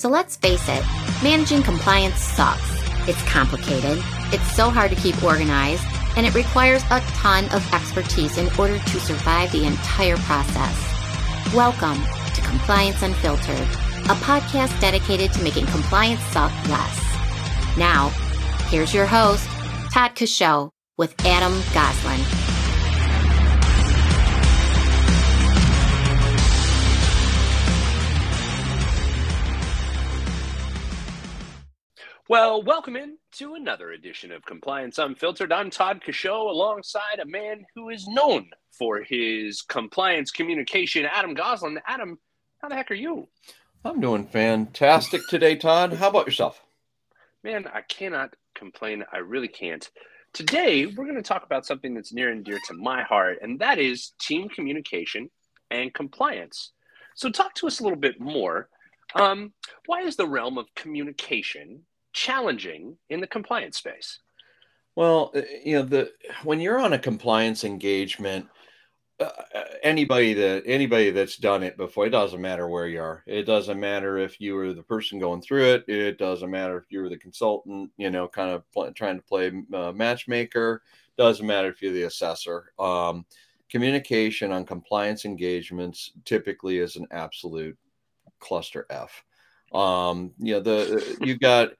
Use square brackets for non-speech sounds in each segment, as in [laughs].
So let's face it, managing compliance sucks. It's complicated, it's so hard to keep organized, and it requires a ton of expertise in order to survive the entire process. Welcome to Compliance Unfiltered, a podcast dedicated to making compliance suck less. Now, here's your host, Todd Coshow with Adam Goslin. Well, welcome in to another edition of Compliance Unfiltered. I'm Todd Coshow alongside a man who is known for his compliance communication, Adam Goslin. Adam, how the heck are you? I'm doing fantastic today, Todd. How about yourself? Man, I cannot complain. I really can't. Today, we're going to talk about something that's near and dear to my heart, and that is team communication and compliance. So, talk to us a little bit more. Um, why is the realm of communication challenging in the compliance space? Well, uh, you know, the when you're on a compliance engagement, uh, uh, anybody that anybody that's done it before, it doesn't matter where you are. It doesn't matter if you were the person going through it. It doesn't matter if you were the consultant, you know, kind of pl- trying to play uh, matchmaker. Doesn't matter if you're the assessor. Um, communication on compliance engagements typically is an absolute cluster F. Um, you know, the you've got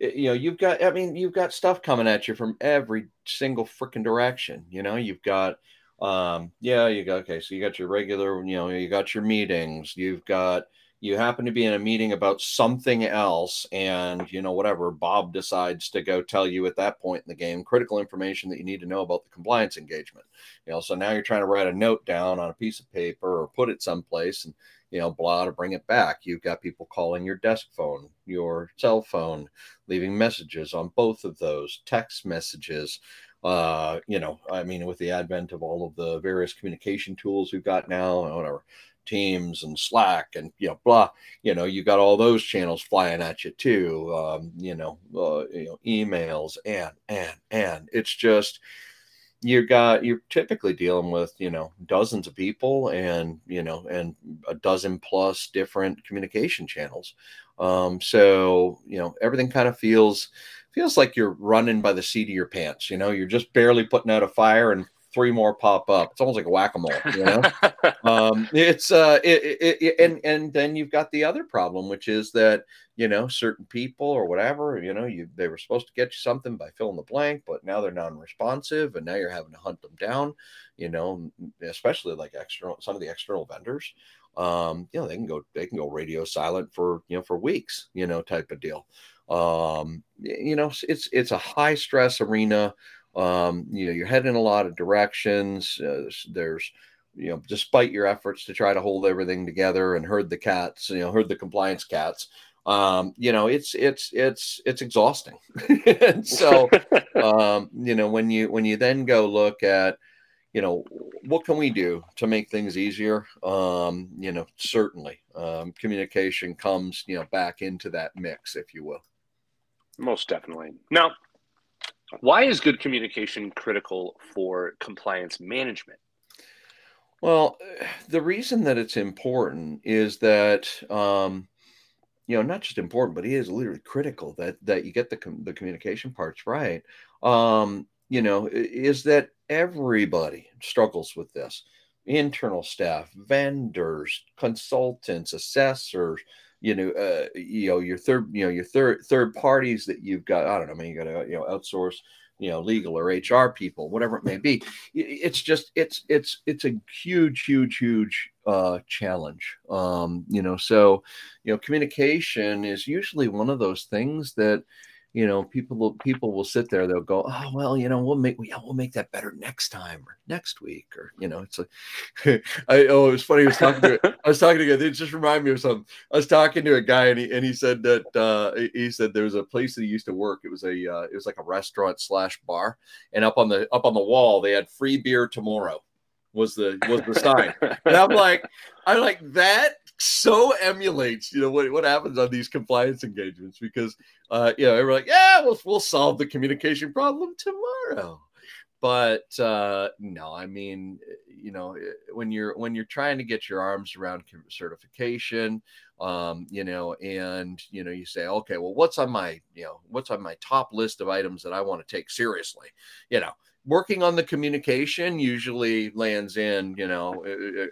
you know you've got i mean you've got stuff coming at you from every single freaking direction you know? You've got um yeah you got okay so you got your regular you know you got your meetings you've got you happen to be in a meeting about something else and you know whatever bob decides to go tell you at that point in the game critical information that you need to know about the compliance engagement. You know so now you're trying to write a note down on a piece of paper or put it someplace and you know, blah to bring it back. You've got people calling your desk phone, your cell phone, leaving messages on both of those, text messages. Uh, you know, I mean, with the advent of all of the various communication tools we've got now, whatever, Teams and Slack and you know, blah, you know, you got all those channels flying at you too. Um, you know, uh, you know, emails and and and it's just you got you're typically dealing with you know dozens of people and you know and a dozen plus different communication channels. Um, so you know everything kind of feels feels like you're running by the seat of your pants you know you're just barely putting out a fire and three more pop up. It's almost like a whack a mole, you know. [laughs] um, it's uh, it, it, it, and and then you've got the other problem, which is that you know certain people or whatever, you know, you they were supposed to get you something by filling the blank, but now they're non-responsive, and now you're having to hunt them down. You know, especially like external some of the external vendors. Um, you know, they can go they can go radio silent for you know for weeks, you know, type of deal. Um, you know, it's it's a high stress arena um, you know, you're heading in a lot of directions. Uh, there's, you know, despite your efforts to try to hold everything together and herd the cats, you know, herd the compliance cats, um, you know, it's it's it's it's exhausting. [laughs] so, [laughs] um, you know, when you when you then go look at, you know, what can we do to make things easier? Um, you know, certainly, um, communication comes, you know, back into that mix, if you will. Most definitely. Now, why is good communication critical for compliance management? Well, the reason that it's important is that um, you know not just important, but it is literally critical that that you get the com- the communication parts right. Um, you know, is that everybody struggles with this. Internal staff, vendors, consultants, assessors, you know, uh, you know, your third, you know, your third third parties that you've got. I don't know. I mean, you got to you know outsource, you know, legal or HR people, whatever it may be. It's just it's it's it's a huge, huge, huge uh, challenge. Um, you know, so you know, communication is usually one of those things that you know people will people will sit there they'll go oh well you know we'll make yeah we'll make that better next time or next week or you know it's like [laughs] i oh it was funny i was talking to [laughs] i was talking to it just reminded me of something. I was talking to a guy and he and he said that uh he said there was a place that he used to work it was a uh, it was like a restaurant slash bar and up on the up on the wall they had free beer tomorrow was the was the sign. And i'm like i'm like that so emulates, you know, what, what happens on these compliance engagements because, uh, you know, everyone's like, yeah, we'll, we'll solve the communication problem tomorrow. but uh, no, I mean, you know, when you're when you're trying to get your arms around certification, um, you know, and you know, you say, okay, well, what's on my, you know, what's on my top list of items that I want to take seriously, you know, working on the communication usually lands in, you know,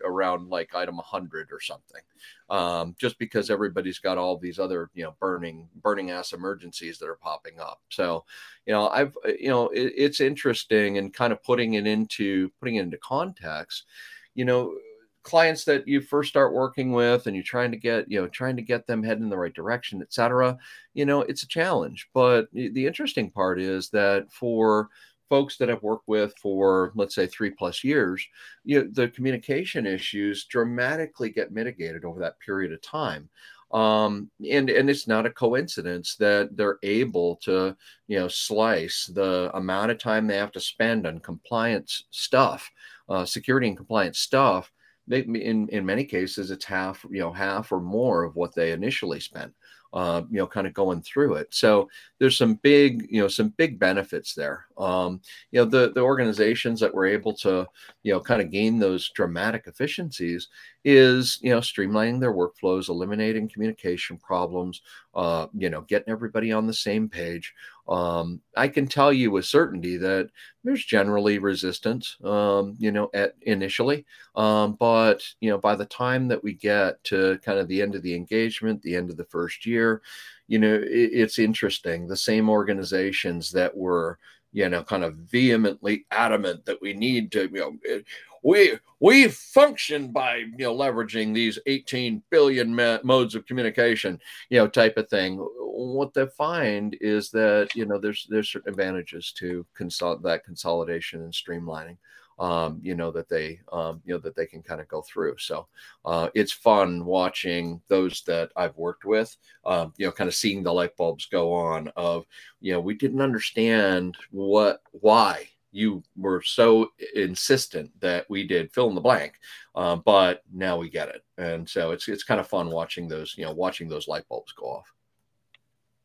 around like item 100 or something, um, just because everybody's got all these other, you know, burning, burning ass emergencies that are popping up. So, you know, I've, you know, it, it's interesting and kind of putting it into, putting it into context, you know, clients that you first start working with and you're trying to get you know trying to get them heading in the right direction etc you know it's a challenge but the interesting part is that for folks that I've worked with for let's say three plus years, you know, the communication issues dramatically get mitigated over that period of time. Um, and and it's not a coincidence that they're able to you know slice the amount of time they have to spend on compliance stuff, uh, security and compliance stuff. In in many cases, it's half you know half or more of what they initially spent uh, you know, kind of going through it. So there's some big, you know, some big benefits there. Um, you know, the the organizations that were able to, you know, kind of gain those dramatic efficiencies is, you know, streamlining their workflows, eliminating communication problems, uh, you know, getting everybody on the same page. Um, I can tell you with certainty that there's generally resistance, um, you know, at initially, um, but you know, by the time that we get to kind of the end of the engagement, the end of the first year, you know, it, it's interesting. The same organizations that were, you know, kind of vehemently adamant that we need to, you know, we we function by you know leveraging these 18 billion modes of communication you know type of thing what they find is that you know there's there's certain advantages to consol- that consolidation and streamlining um, you know that they um, you know that they can kind of go through. So uh, it's fun watching those that I've worked with, um, you know, kind of seeing the light bulbs go on. Of you know, we didn't understand what why you were so insistent that we did fill in the blank, uh, but now we get it, and so it's it's kind of fun watching those you know watching those light bulbs go off.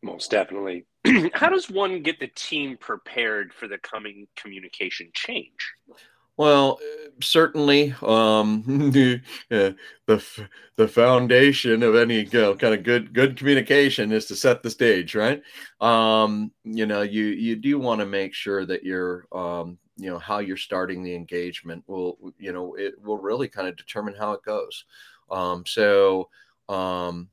Most definitely. [clears throat] How does one get the team prepared for the coming communication change? Well, certainly, um, [laughs] the, uh, the foundation of any you know, kind of good good communication is to set the stage, right? Um, you know, you you do want to make sure that you're, um, you know, how you're starting the engagement will, you know, it will really kind of determine how it goes. Um, so, um,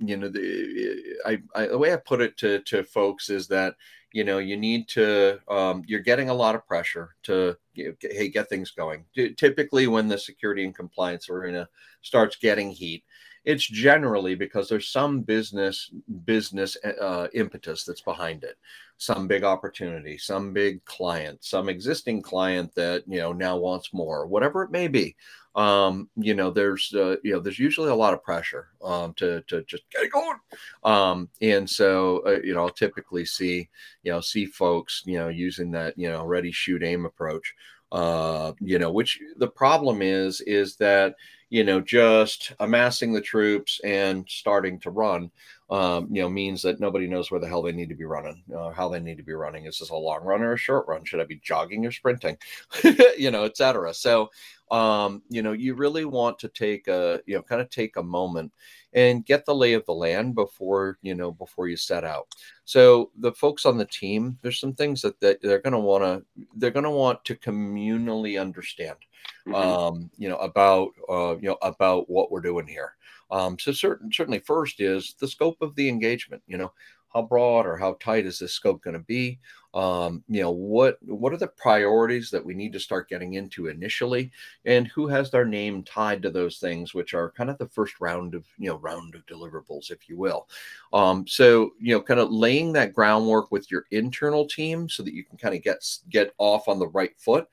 you know, the I, I the way I put it to to folks is that you know you need to um, you're getting a lot of pressure to you know, hey get things going. Typically when the security and compliance arena starts getting heat it's generally because there's some business business uh, impetus that's behind it. Some big opportunity some big client some existing client that you know now wants more whatever it may be um, you know, there's uh, you know, there's usually a lot of pressure um, to to just get it going. Um, and so uh, you know, I'll typically see you know see folks you know using that you know ready shoot aim approach. Uh, you know, which the problem is is that you know just amassing the troops and starting to run um, you know, means that nobody knows where the hell they need to be running, uh, how they need to be running. Is this a long run or a short run? Should I be jogging or sprinting? [laughs] you know, etc. So, um, you know, you really want to take a, you know, kind of take a moment and get the lay of the land before, you know, before you set out. So the folks on the team, there's some things that, that they're going to want to, they're going to want to communally understand, mm-hmm. um, you know, about, uh, you know, about what we're doing here. Um, so certain, certainly first is the scope of the engagement, you know, how broad or how tight is this scope going to be? Um, you know, what what are the priorities that we need to start getting into initially, and who has their name tied to those things, which are kind of the first round of you know round of deliverables, if you will. Um, so you know, kind of laying that groundwork with your internal team so that you can kind of get get off on the right foot.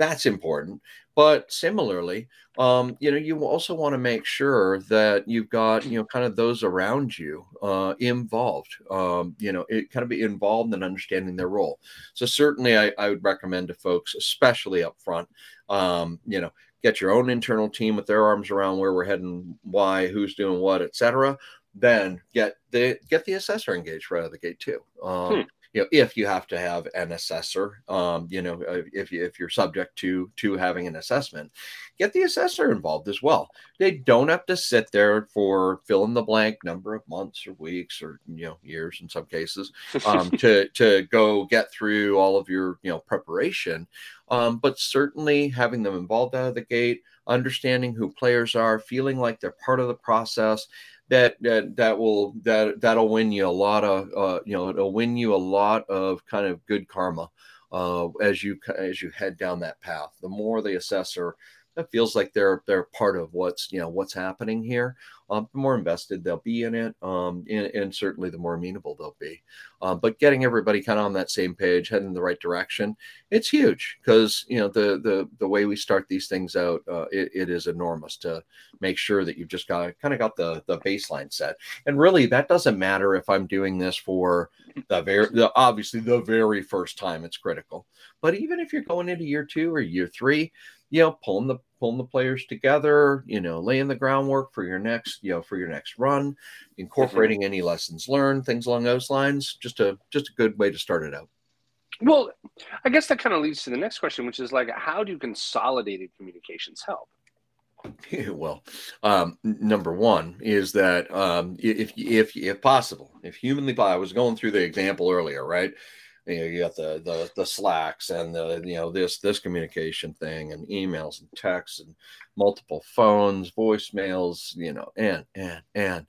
That's important. But similarly, um, you know, you also want to make sure that you've got, you know, kind of those around you uh, involved, um, you know, it kind of be involved in understanding their role. So certainly I, I would recommend to folks, especially up front, um, you know, get your own internal team with their arms around where we're heading, why, who's doing what, etc. Then get the get the assessor engaged right out of the gate too. Um, hmm you know, if you have to have an assessor, um, you know, uh, if you, if you're subject to to having an assessment, get the assessor involved as well. They don't have to sit there for fill in the blank number of months or weeks or you know years in some cases um, [laughs] to to go get through all of your you know preparation. Um, but certainly having them involved out of the gate, understanding who players are, feeling like they're part of the process, that that that will that that'll win you a lot of uh, you know it'll win you a lot of kind of good karma uh, as you as you head down that path. The more the assessor that feels like they're they're part of what's you know what's happening here. Um, the more invested they'll be in it um, and, and, certainly the more amenable they'll be. Um, but getting everybody kind of on that same page heading in the right direction it's huge because you know the the the way we start these things out uh, it, it is enormous to make sure that you've just got kind of got the the baseline set. And really that doesn't matter if i'm doing this for the very the, obviously the very first time it's critical. But even if you're going into year two or year three you know, pulling the pulling the players together, you know, laying the groundwork for your next, you know, for your next run, incorporating any lessons learned, things along those lines. Just a just a good way to start it out. Well, I guess that kind of leads to the next question, which is like, how do consolidated communications help? [laughs] well, um, number one is that um, if if if possible, if humanly possible, I was going through the example earlier, right? You know you got the the the slacks and the you know this this communication thing and emails and texts and multiple phones voicemails you know and and and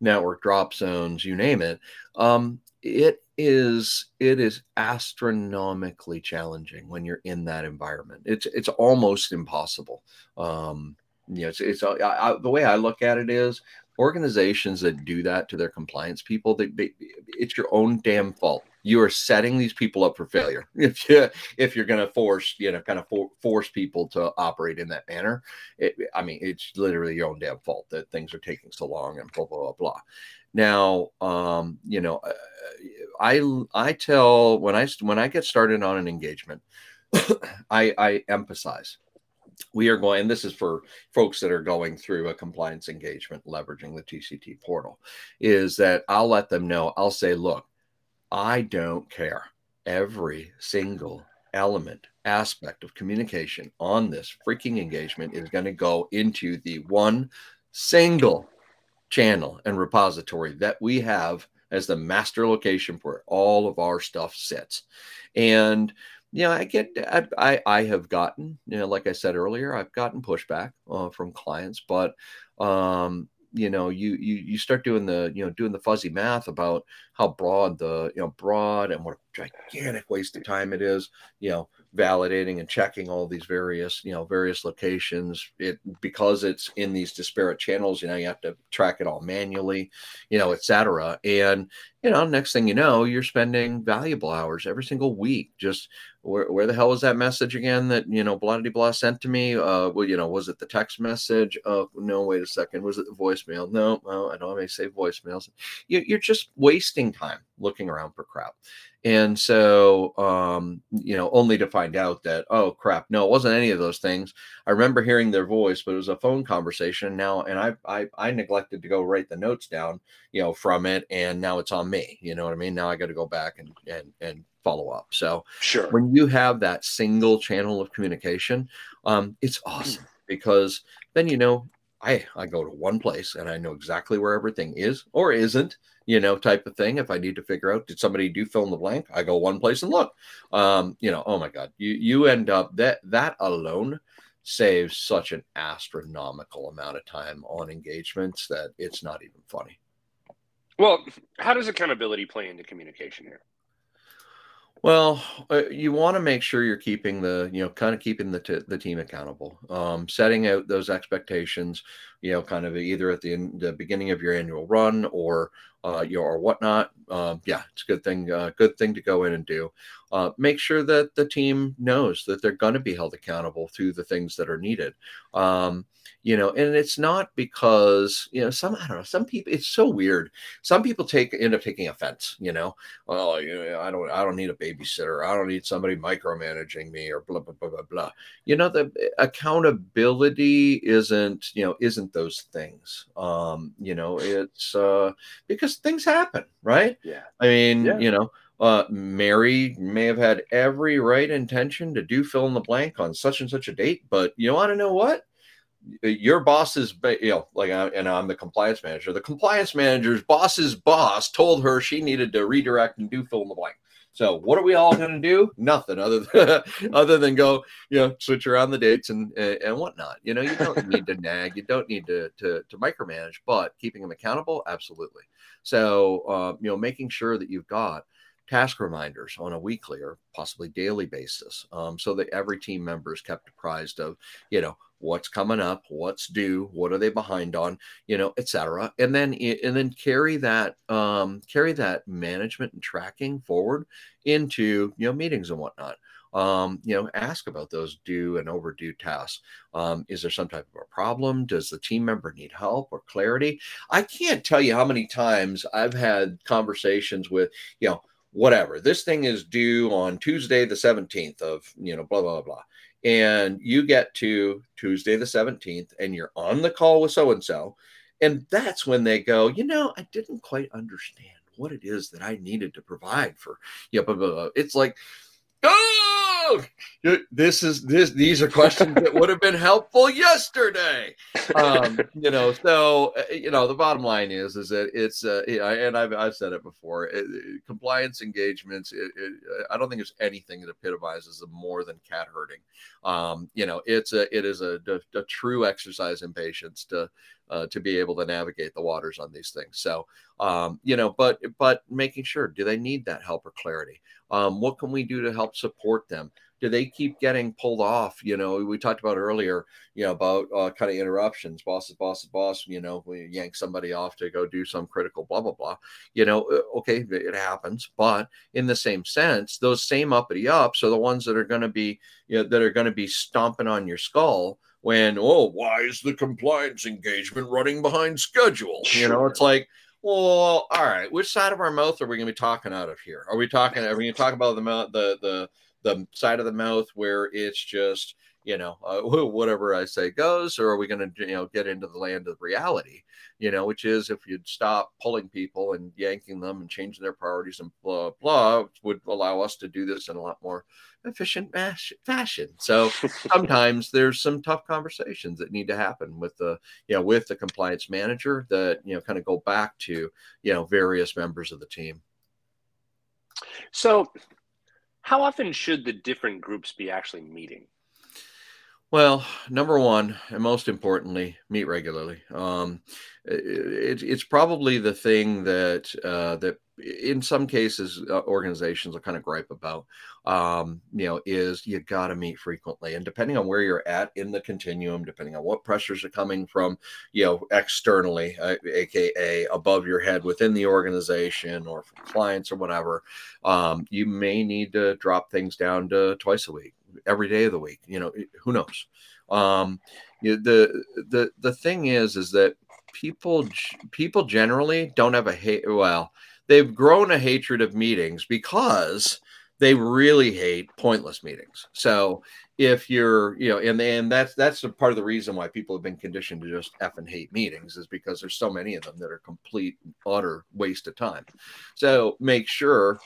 network drop zones you name it. Um it is it is astronomically challenging when you're in that environment. It's it's almost impossible. Um you know it's it's I, I, the way i look at it is organizations that do that to their compliance people they, they it's your own damn fault you are setting these people up for failure. [laughs] If you if you're going to force you know kind of for, force people to operate in that manner it, i mean it's literally your own damn fault that things are taking so long and blah blah blah blah. Now um you know uh, i i tell when i when i get started on an engagement [coughs] i i emphasize we are going and this is for folks that are going through a compliance engagement leveraging the tct portal is that i'll let them know i'll say look I don't care. Every single element, aspect of communication on this freaking engagement is going to go into the one single channel and repository that we have as the master location where all of our stuff sits. And you know, I get, I, I, I have gotten, you know, like I said earlier, I've gotten pushback uh, from clients, but um, you know you you you start doing the you know doing the fuzzy math about how broad the you know broad and what a gigantic waste of time it is you know validating and checking all these various you know various locations. It because it's in these disparate channels you know you have to track it all manually you know etc and you know next thing you know you're spending valuable hours every single week just where, where the hell was that message again that you know blah blah blah sent to me uh well you know was it the text message oh no wait a second was it the voicemail no well i i may say voicemails you, you're just wasting time looking around for crap and so, um, you know, only to find out that, oh crap, no, it wasn't any of those things. I remember hearing their voice, but it was a phone conversation now. And I, I, I neglected to go write the notes down, you know, from it. And now it's on me. You know what I mean? Now I got to go back and, and, and follow up. So sure. when you have that single channel of communication, um, it's awesome because then, you know, I, I go to one place and I know exactly where everything is or isn't you know, type of thing. If I need to figure out, did somebody do fill in the blank? I go one place and look. Um, you know, oh my God, you you end up that that alone saves such an astronomical amount of time on engagements that it's not even funny. Well, how does accountability play into communication here? Well, uh, you want to make sure you're keeping the, you know, kind of keeping the t- the team accountable, um, setting out those expectations, you know, kind of either at the, the beginning of your annual run or uh, you know, or whatnot. Um, yeah, it's a good thing. Uh, good thing to go in and do. Uh, make sure that the team knows that they're going to be held accountable through the things that are needed. Um, you know, and it's not because you know some I don't know some people. It's so weird. Some people take end up taking offense. You know, well, you know, I don't I don't need a babysitter. I don't need somebody micromanaging me or blah blah blah blah blah. You know, the accountability isn't you know isn't those things. Um, you know, it's uh, because things happen, right? Yeah. I mean, yeah. you know uh, Mary may have had every right intention to do fill in the blank on such and such a date, but you want to know what? Your boss's, you know, like, and I'm the compliance manager. The compliance manager's boss's boss told her she needed to redirect and do fill in the blank. So what are we all going to do? Nothing other than [laughs] [laughs] other than go, you know, switch around the dates and and whatnot. You know, you don't [laughs] need to nag, you don't need to to, to micromanage, but keeping them accountable, absolutely. So uh, you know, making sure that you've got task reminders on a weekly or possibly daily basis um, so that every team member is kept apprised of you know what's coming up what's due what are they behind on you know etc and then and then carry that um, carry that management and tracking forward into you know meetings and whatnot um, you know, ask about those due and overdue tasks. Um, is there some type of a problem? Does the team member need help or clarity? I can't tell you how many times I've had conversations with, you know, whatever. This thing is due on Tuesday, the 17th of, you know, blah, blah, blah. And you get to Tuesday, the 17th, and you're on the call with so and so. And that's when they go, you know, I didn't quite understand what it is that I needed to provide for, yeah, blah. It's like, oh, this is this. These are questions that would have been helpful yesterday. Um, you know, so uh, you know, the bottom line is, is that it's, uh, and I've I've said it before. It, it, compliance engagements. It, I don't think there's anything that epitomizes them more than cat herding. Um, you know, it's a it is a, a, a true exercise in patience to uh, to be able to navigate the waters on these things. So, um, you know, but but making sure do they need that help or clarity? Um, what can we do to help support them? Do they keep getting pulled off? You know, we talked about earlier, you know, about uh, kind of interruptions, bosses, bosses, boss. You know, we yank somebody off to go do some critical blah blah blah. You know, uh, okay, it happens, but in the same sense, those same uppity ups are the ones that are going to be, you know, that are going to be stomping on your skull when, oh, why is the compliance engagement running behind schedule? Sure. You know, it's like, well, all right, which side of our mouth are we going to be talking out of here? Are we talking? Are we going to talk about the mouth, the the the side of the mouth where it's just you know uh, [laughs] whatever I say goes, or are we going to you know get into the land of reality? You know, which is if you'd stop pulling people and yanking them and changing their priorities and blah blah would allow us to do this in a lot more efficient fashion. So [laughs] sometimes there's some tough conversations that need to happen with the, you know, with the compliance manager that, you know, kind of go back to, you know, various members of the team. So how often should the different groups be actually meeting? Well, number one, and most importantly, meet regularly. Um, it, it's probably the thing that uh, that in some cases uh, organizations will kind of gripe about um, you know is you got to meet frequently and depending on where you're at in the continuum depending on what pressures are coming from you know externally uh, aka above your head within the organization or from clients or whatever um, you may need to drop things down to twice a week every day of the week you know who knows um, you know, the the the thing is is that people people generally don't have a hate well they've grown a hatred of meetings because they really hate pointless meetings. So if you're, you know, and and that's that's a part of the reason why people have been conditioned to just f and hate meetings is because there's so many of them that are complete utter waste of time. So make sure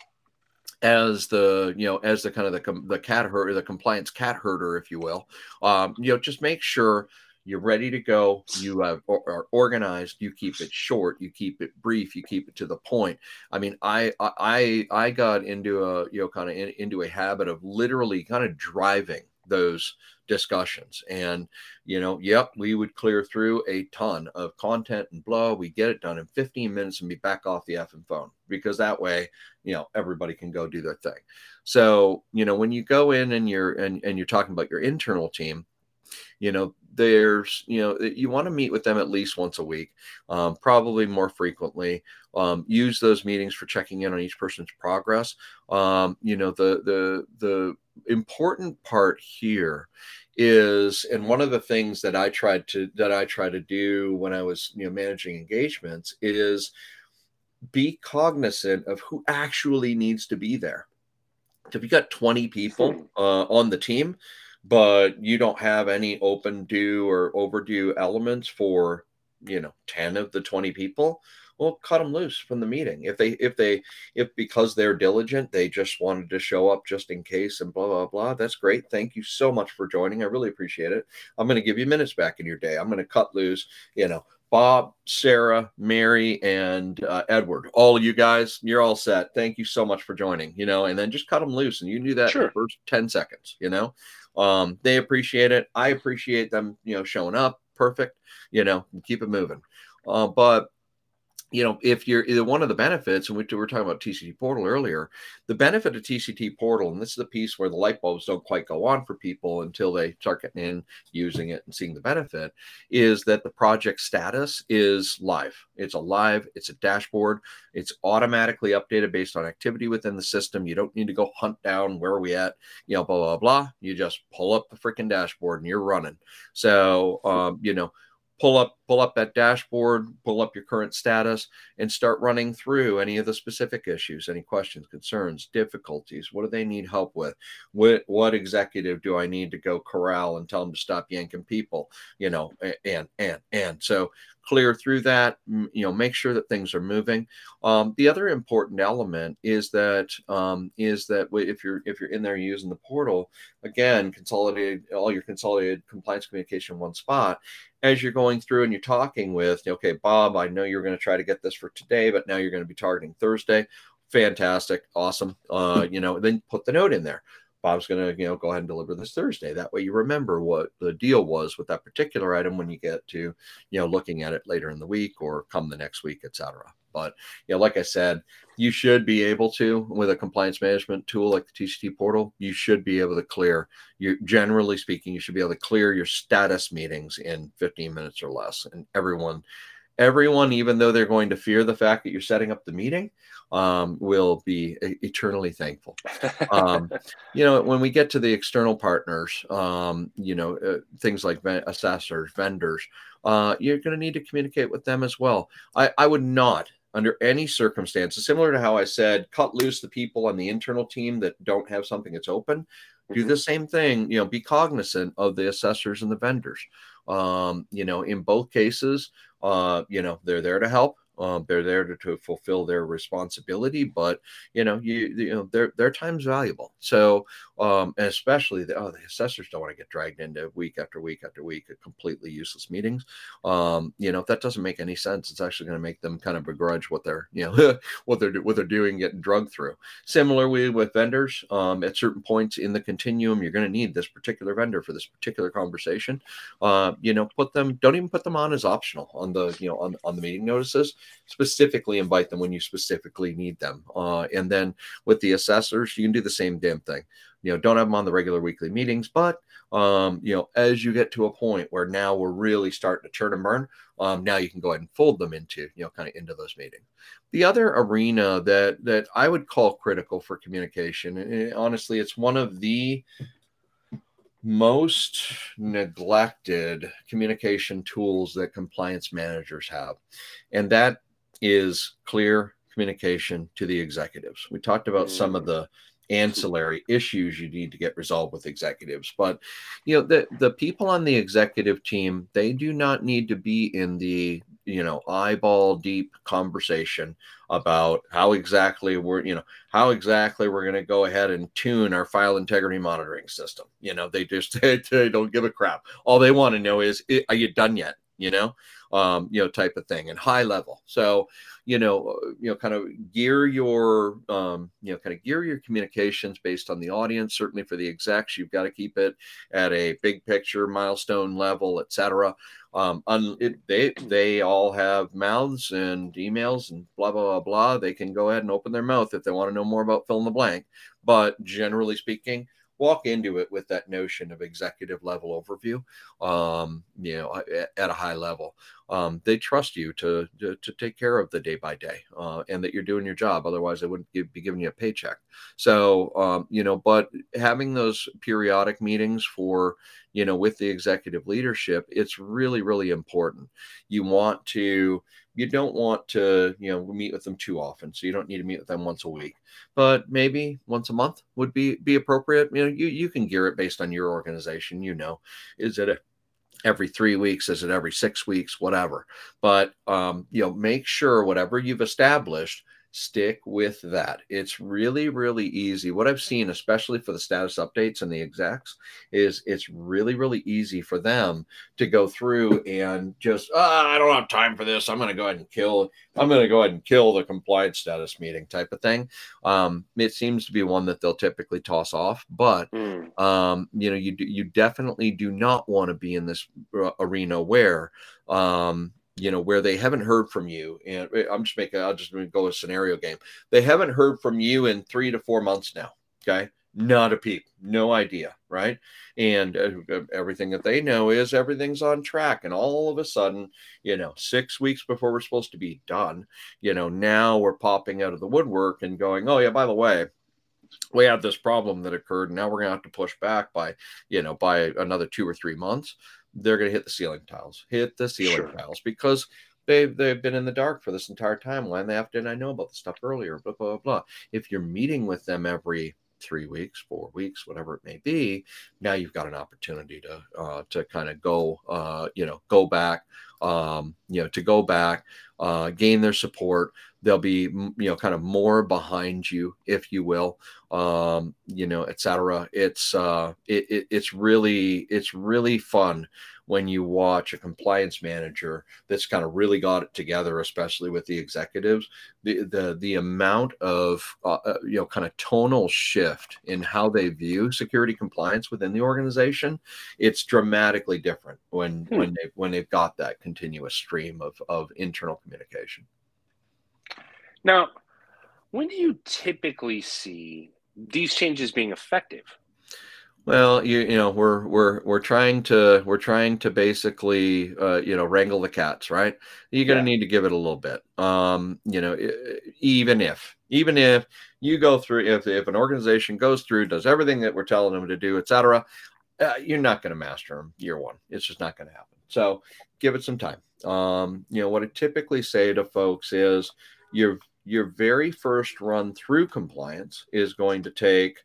as the you know as the kind of the the cat herder the compliance cat herder if you will um you know just make sure you're ready to go you are organized you keep it short you keep it brief you keep it to the point. I mean i i i got into a you know kind of in, into a habit of literally kind of driving those discussions. And you know yep we would clear through a ton of content and blah we get it done in 15 minutes and be back off the effing phone because that way you know everybody can go do their thing. So you know when you go in and you're and, and you're talking about your internal team you know there's you know you want to meet with them at least once a week um, probably more frequently. Um, use those meetings for checking in on each person's progress. Um, you know the the the important part here is and one of the things that i tried to that i try to do when i was you know managing engagements is be cognizant of who actually needs to be there. If you got 20 people hmm. uh, on the team but you don't have any open due or overdue elements for you know 10 of the 20 people well cut them loose from the meeting. If they if they if because they're diligent they just wanted to show up just in case and blah blah blah that's great. Thank you so much for joining. I really appreciate it. I'm going to give you minutes back in your day. I'm going to cut loose you know bob sarah mary and uh, edward all of you guys you're all set. Thank you so much for joining you know and then just cut them loose and you do that sure. in the first 10 seconds you know um, they appreciate it. I appreciate them you know showing up. Perfect. You know keep it moving. Uh, but you know, if you're one of the benefits, and we were talking about TCT Portal earlier, the benefit of TCT Portal, and this is the piece where the light bulbs don't quite go on for people until they start getting in, using it, and seeing the benefit, is that the project status is live. It's alive. It's a dashboard. It's automatically updated based on activity within the system. You don't need to go hunt down where are we at, you know, blah blah blah. You just pull up the freaking dashboard and you're running. So, um, you know pull up pull up that dashboard pull up your current status and start running through any of the specific issues any questions concerns difficulties. What do they need help with? What what executive do i need to go corral and tell them to stop yanking people? You know and and and. So clear through that you know make sure that things are moving. Um, the other important element is that um, is that if you're if you're in there using the portal again consolidate all your consolidated compliance communication in one spot. As you're going through and you're talking with okay bob i know you're going to try to get this for today but now you're going to be targeting thursday fantastic awesome uh, [laughs] you know then put the note in there Bob's going to, you know, go ahead and deliver this Thursday. That way you remember what the deal was with that particular item when you get to, you know, looking at it later in the week or come the next week, etc. But, you know, like I said, you should be able to, with a compliance management tool like the TCT portal, you should be able to clear, you generally speaking, you should be able to clear your status meetings in 15 minutes or less. And everyone, everyone, even though they're going to fear the fact that you're setting up the meeting, um, will be eternally thankful. Um, [laughs] you know, when we get to the external partners, um, you know, uh, things like assessors, vendors, uh, you're going to need to communicate with them as well. I, I would not under any circumstances, similar to how I said, cut loose the people on the internal team that don't have something that's open. Do mm-hmm. the same thing. You know, be cognizant of the assessors and the vendors. Um, you know, in both cases, uh, you know, they're there to help. Um, they're there to, to, fulfill their responsibility, but you know, you, you know, their their time's valuable. So, um, and especially the, oh, the assessors don't want to get dragged into week after week after week of completely useless meetings. Um, you know, if that doesn't make any sense, it's actually going to make them kind of begrudge what they're, you know, [laughs] what they're what they're doing, getting drugged through. Similarly with vendors, um, at certain points in the continuum, you're going to need this particular vendor for this particular conversation. Uh, you know, put them, don't even put them on as optional on the, you know, on on the meeting notices specifically invite them when you specifically need them. Uh, and then with the assessors, you can do the same damn thing. You know, don't have them on the regular weekly meetings, but um, you know, as you get to a point where now we're really starting to turn and burn, um, now you can go ahead and fold them into, you know, kind of into those meetings. The other arena that that I would call critical for communication, honestly, it's one of the most neglected communication tools that compliance managers have. And that is clear communication to the executives. We talked about mm-hmm. some of the ancillary issues you need to get resolved with executives. But you know the the people on the executive team they do not need to be in the you know eyeball deep conversation about how exactly we're you know how exactly we're going to go ahead and tune our file integrity monitoring system. You know they just [laughs] they, they don't give a crap. All they want to know is are you done yet? You know um you know type of thing and high level so you know, uh, you know, kind of gear your, um, you know, kind of gear your communications based on the audience. Certainly for the execs, you've got to keep it at a big picture, milestone level, etc. Um, un, it, they they all have mouths and emails and blah blah blah blah. They can go ahead and open their mouth if they want to know more about fill in the blank. But generally speaking, walk into it with that notion of executive level overview, um, you know, at, a high level. Um, they trust you to, to, to take care of the day by day, uh, and that you're doing your job. Otherwise, they wouldn't give, be giving you a paycheck. So, um, you know, but having those periodic meetings for, you know, with the executive leadership, it's really, really important. You want to you don't want to you know meet with them too often so you don't need to meet with them once a week but maybe once a month would be be appropriate you know you, you can gear it based on your organization you know is it a every three weeks? Is it every six weeks? Whatever. But um, you know make sure whatever you've established stick with that. It's really, really easy. What I've seen, especially for the status updates and the execs, is it's really, really easy for them to go through and just, oh, I don't have time for this. I'm going to go ahead and kill, I'm going to go ahead and kill the compliance status meeting type of thing. Um, it seems to be one that they'll typically toss off, but, mm. um, you know, you, you definitely do not want to be in this uh, arena where, um, you know, where they haven't heard from you. And eh, I'm just making, I'll just go a scenario game. They haven't heard from you in three to four months now. Okay. Not a peep, no idea. Right. And uh, everything that they know is everything's on track. And all of a sudden, you know, six weeks before we're supposed to be done, you know, now we're popping out of the woodwork and going, oh, yeah, by the way, we have this problem that occurred. And now we're going to have to push back by, you know, by another two or three months they're going to hit the ceiling tiles, hit the ceiling sure. tiles because they've they've been in the dark for this entire time. Why the F didn't I know about the stuff earlier? Blah blah blah. If you're meeting with them every three weeks, four weeks, whatever it may be, now you've got an opportunity to uh, to kind of go, uh, you know, go back, um, you know, to go back, uh, gain their support. They'll be, you know, kind of more behind you, if you will, um, you know, etc. It's uh, it, it, it's really it's really fun when you watch a compliance manager that's kind of really got it together, especially with the executives, the the the amount of uh, uh, you know kind of tonal shift in how they view security compliance within the organization, it's dramatically different when hmm. when they when they've got that continuous stream of of internal communication. Now, when do you typically see these changes being effective? Well, you you know we're we're we're trying to we're trying to basically uh, you know wrangle the cats, right? You're going to yeah. need to give it a little bit. Um, you know, even if even if you go through if if an organization goes through does everything that we're telling them to do, etc., uh, you're not going to master them year one. It's just not going to happen. So give it some time. Um, you know what I typically say to folks is your your very first run through compliance is going to take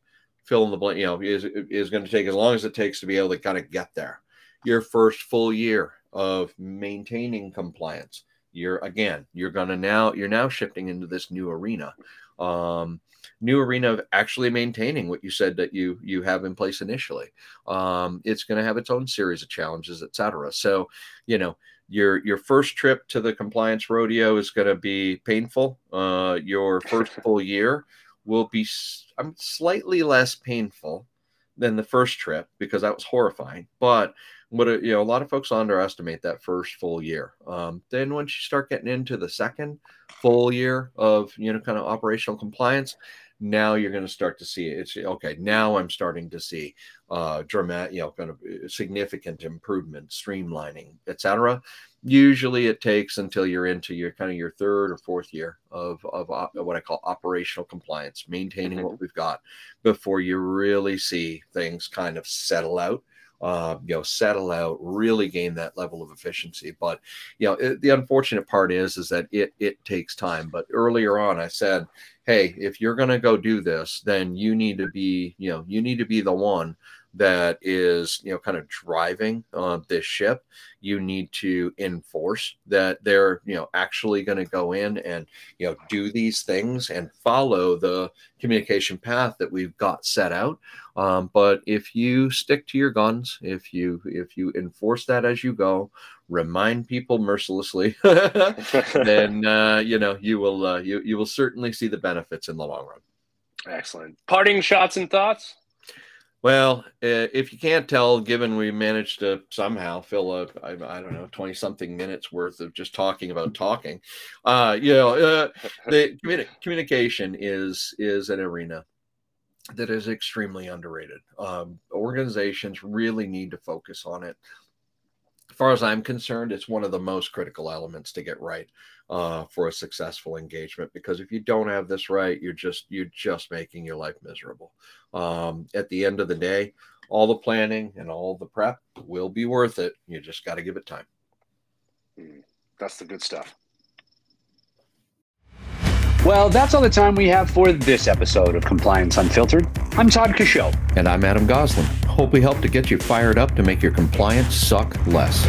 fill in the blank, you know, is is going to take as long as it takes to be able to kind of get there. Your first full year of maintaining compliance, you're again, you're to now you're now shifting into this new arena. Um, new arena of actually maintaining what you said that you you have in place initially. Um, it's going to have its own series of challenges, etc. So, you know, your your first trip to the compliance rodeo is going to be painful. Uh, your first [laughs] full year will be I'm slightly less painful than the first trip because that was horrifying. But what you know, a lot of folks underestimate that first full year. Um, then once you start getting into the second full year of you know kind of operational compliance, now you're going to start to see it. it's okay now i'm starting to see uh dramatic you know kind of uh, significant improvement streamlining etc usually it takes until you're into your kind of your third or fourth year of of op, what i call operational compliance maintaining mm-hmm. what we've got before you really see things kind of settle out uh, you know, settle out, really gain that level of efficiency. But you know, it, the unfortunate part is, is that it it takes time. But earlier on, I said, hey, if you're going to go do this, then you need to be, you know, you need to be the one that is, you know, kind of driving uh, this ship. You need to enforce that they're, you know, actually going to go in and, you know, do these things and follow the communication path that we've got set out. Um, but if you stick to your guns, if you if you enforce that as you go, remind people mercilessly, [laughs] then [laughs] uh, you know you will uh, you you will certainly see the benefits in the long run. Excellent. Parting shots and thoughts. Well, uh, if you can't tell, given we managed to somehow fill a I, I don't know twenty something minutes worth of just talking about talking, uh, you know, uh, [laughs] the communi- communication is is an arena that is extremely underrated. Um, organizations really need to focus on it far as I'm concerned, it's one of the most critical elements to get right uh, for a successful engagement. Because if you don't have this right, you're just you're just making your life miserable. Um, at the end of the day, all the planning and all the prep will be worth it. You just got to give it time. Mm, that's the good stuff. Well, that's all the time we have for this episode of Compliance Unfiltered. I'm Todd Coshow. And I'm Adam Goslin. Hope we helped to get you fired up to make your compliance suck less.